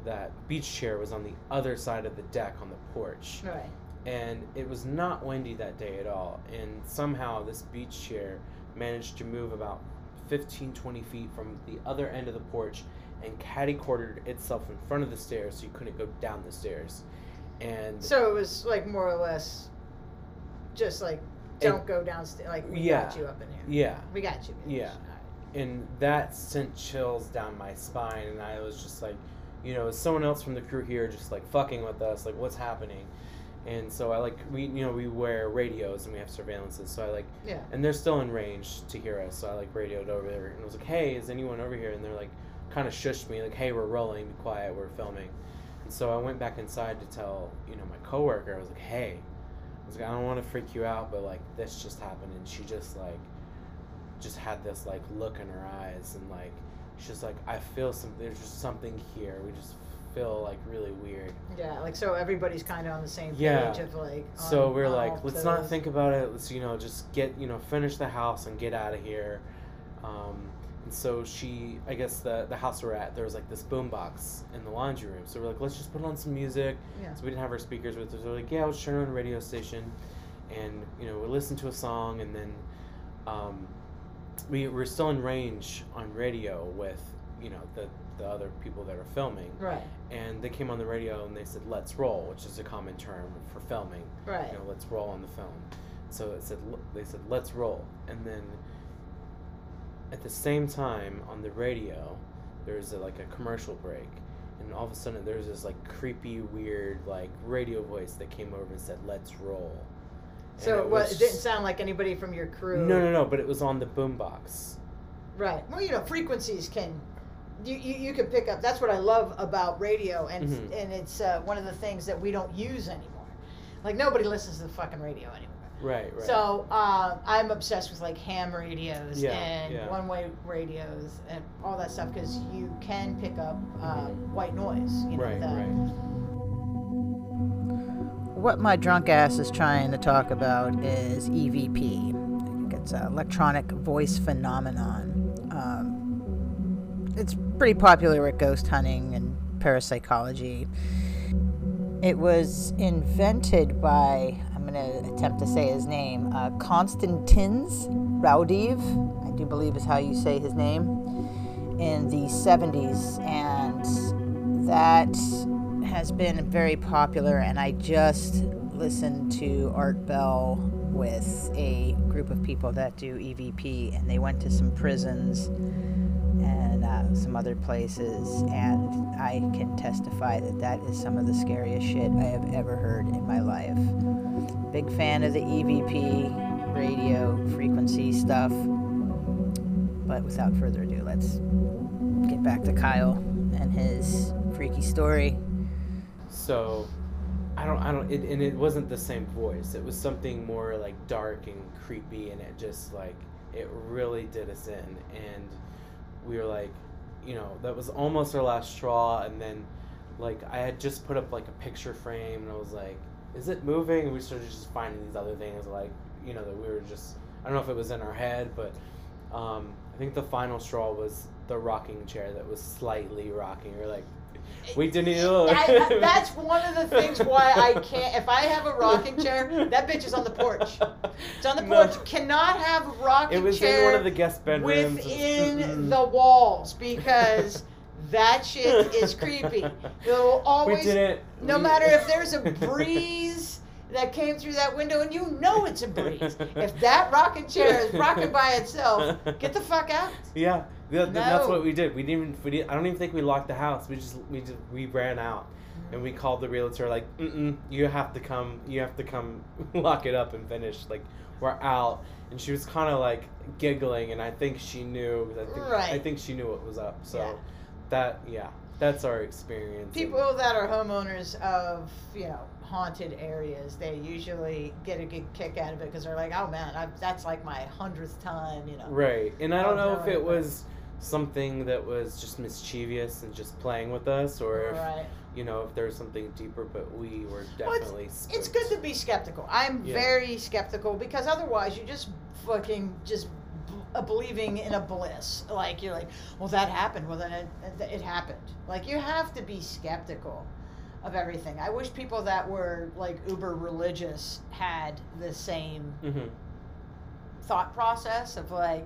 that beach chair was on the other side of the deck on the porch Right. And it was not windy that day at all and somehow this beach chair managed to move about 15 20 feet from the other end of the porch and caddy quartered itself in front of the stairs so you couldn't go down the stairs and So it was like more or less, just like don't go downstairs. Like we Yeah. got you up in here. yeah We got you. bitch. Yeah. Right. and that sent chills down my spine and i was just like you know is someone else from the crew here just like fucking with us like what's happening and so i like we you know we wear radios and we have surveillances so i like Yeah. and they're still in range to hear us. So I like radioed over there and I was like, "Hey, is anyone over here?" And they're like, kind of shushed me, like, "Hey, we're rolling. Be quiet. We're filming." And so I went back inside to tell you know my coworker. I was like, "Hey," I was like, "I don't want to freak you out, but like this just happened." And she just like, just had this like look in her eyes and like she's like, "I feel some. There's just something here. We just feel like really weird." Yeah. Like so, everybody's kind of on the same page Yeah. of like. So we're on like, let's not think about it. Let's you know just get you know finish the house and get out of here. Um, and so she, I guess the the house we're at, there was like this boom box in the laundry room. So we're like, let's just put on some music. Yeah. So we didn't have our speakers with us. So We're like, yeah, let's turn on a radio station, and you know we listen to a song, and then um, we we're still in range on radio with you know the the other people that are filming. Right. And they came on the radio and they said "Let's roll," which is a common term for filming. Right. You know, let's roll on the film. So it said they said "Let's roll," and then at the same time on the radio, there's a, like a commercial break, and all of a sudden there's this like creepy, weird like radio voice that came over and said "Let's roll." And So it, was, it didn't sound like anybody from your crew. No, no, no. But it was on the boombox. Right. Well, you know, frequencies can. You, you, you can pick up. That's what I love about radio, and Mhm. and it's uh, one of the things that we don't use anymore. Like nobody listens to the fucking radio anymore. Right, right. So uh, I'm obsessed with like ham radios Yeah, and yeah. one-way radios and all that stuff because you can pick up uh, white noise. You know, right, the- right. What my drunk ass is trying to talk about is EVP. I think it's an electronic voice phenomenon. Um, it's pretty popular with ghost hunting and parapsychology. It was invented by, I'm going to attempt to say his name, uh, Konstantins Raudive, I do believe is how you say his name, in the 70s. And that has been very popular. And I just listened to Art Bell with a group of people that do EVP, and they went to some prisons some other places, and I can testify that that is some of the scariest shit I have ever heard in my life. Big fan of the EVP radio frequency stuff. But without further ado, let's get back to Kyle and his freaky story. So, I don't, I don't, it, and it wasn't the same voice. It was something more like dark and creepy, and it just like it really did us in, and we were like, you know, that was almost our last straw, and then like I had just put up like a picture frame, and I was like, is it moving? And we started just finding these other things, like you know, that we were just, I don't know if it was in our head, but um, I think the final straw was the rocking chair that was slightly rocking. Are like. We didn't even look. I, I, that's one of the things why I can't. If I have a rocking chair, that bitch is on the porch. It's on the No. porch. Cannot have a rocking It was chair in one of the guest bedrooms. within the walls because that shit is creepy. It will always, we didn't. no we- matter if there's a breeze that came through that window, and you know it's a breeze. If that rocking chair is rocking by itself, get the fuck out. Yeah, that, that's what we did. We didn't even. We didn't, I don't even think we locked the house. We just we just we ran out, and we called the realtor like, Mm-mm, you have to come. You have to come lock it up and finish. Like we're out. And she was kind of like giggling, and I think she knew. I think, I think she knew what was up. So Yeah. that yeah, that's our experience. People that are homeowners of you know haunted areas, they usually get a good kick out of it because they're like, oh man, I, that's like my hundredth time, you know. Right. And I don't Oh, know if it but- was something that was just mischievous and just playing with us or if Right. you know if there was something deeper but we were Well, it's- definitely It's good to be skeptical. I'm Yeah. very skeptical because otherwise you just fucking just b- uh, believing in a bliss. Like you're like, well, that happened. Well, then it, it, it happened. Like you have to be skeptical of everything. I wish people that were like uber religious had the same Mhm. thought process of like,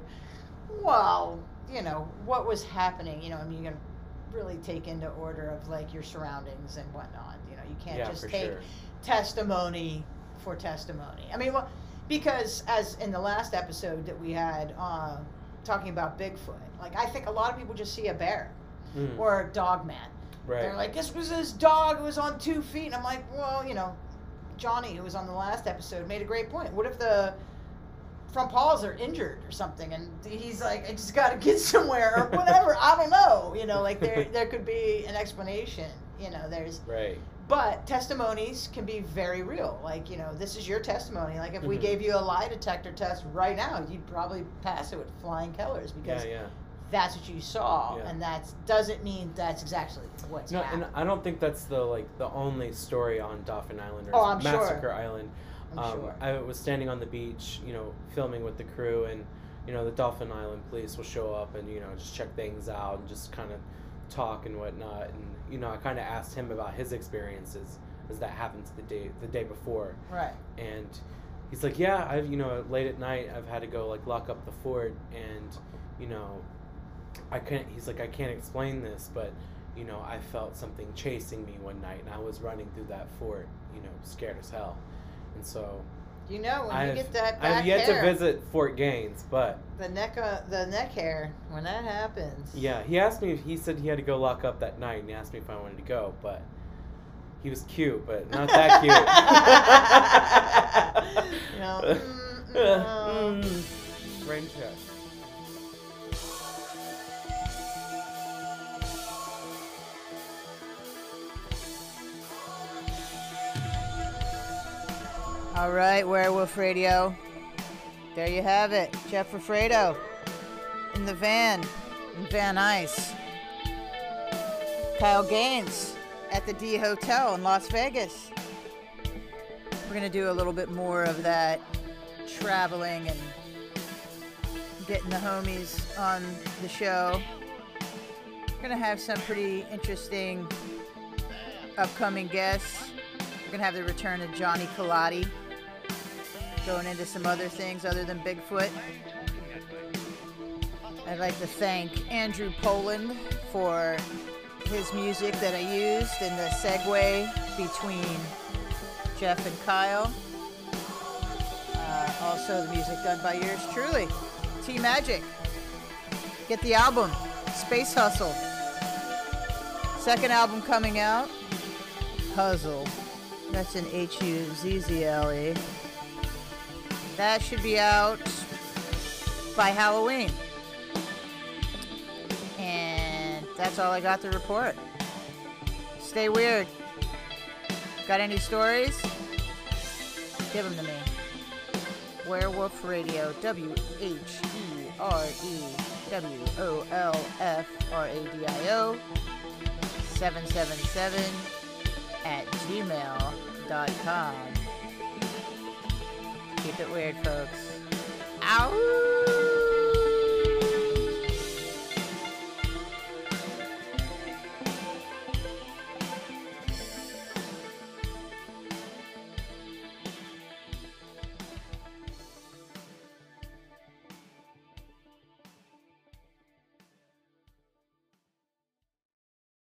well, you know, what was happening. You know, I mean, you're gonna really take into order of like your surroundings and whatnot. You know, you can't yeah, just take sure. testimony for testimony. I mean, well, because as in the last episode that we had uh, talking about Bigfoot, like I think a lot of people just see a bear Mm, or a dog man. right. They're like, this was this dog. It was on two feet. And I'm like, well, you know, Johnny, who was on the last episode, made a great point. What if the front paws are injured or something, and he's like, I just got to get somewhere or whatever. I don't know. You know, like there there could be an explanation. You know, there's right. but testimonies can be very real. Like, you know, this is your testimony. Like, if we Mhm. gave you a lie detector test right now, you'd probably pass it with flying colors because Yeah, yeah. that's what you saw, Yeah. and that doesn't mean that's exactly what's No, happening. and I don't think that's the like the only story on Dauphin Island or Oh, I'm sure. Massacre Island. Um, sure. I was standing on the beach, you know, filming with the crew, and you know, the Dauphin Island police will show up and you know just check things out and just kind of talk and whatnot. And you know, I kind of asked him about his experiences as that happened the day the day before, right. and he's like, "Yeah, I've you know late at night I've had to go like lock up the fort, and you know, I couldn't. He's like, I can't explain this, but you know, I felt something chasing me one night, and I was running through that fort, you know, scared as hell. And so You know, when I've, get that back I've yet hair, to visit Fort Gaines, but the neck, uh, the neck hair, when that happens. yeah, he asked me. if He said he had to go lock up that night, and he asked me if I wanted to go, but. He was cute, but not that cute. You know, mm, no. Mm. Rain check. All right, Wherewolf Radio. There you have it. Jeff Roffredo in the van in Van Nuys. Kyle Gaines at the D Hotel in Las Vegas. We're going to do a little bit more of that traveling and getting the homies on the show. We're going to have some pretty interesting upcoming guests. We're going to have the return of Johnny Colati going into some other things other than Bigfoot. I'd like to thank Andrew Poland for his music that I used in the segue between Jeff and Kyle. Uh, also, the music done by yours truly, T Magik. Get the album, Space Hustle. Second album coming out, Huzzle. That's an H U Z Z L E. That should be out by Halloween. And that's all I got to report. Stay weird. Got any stories? Give them to me. Wherewolf Radio, W H E R E W O L F R A D I O 777 at gmail.com. Keep it weird, folks. Ow!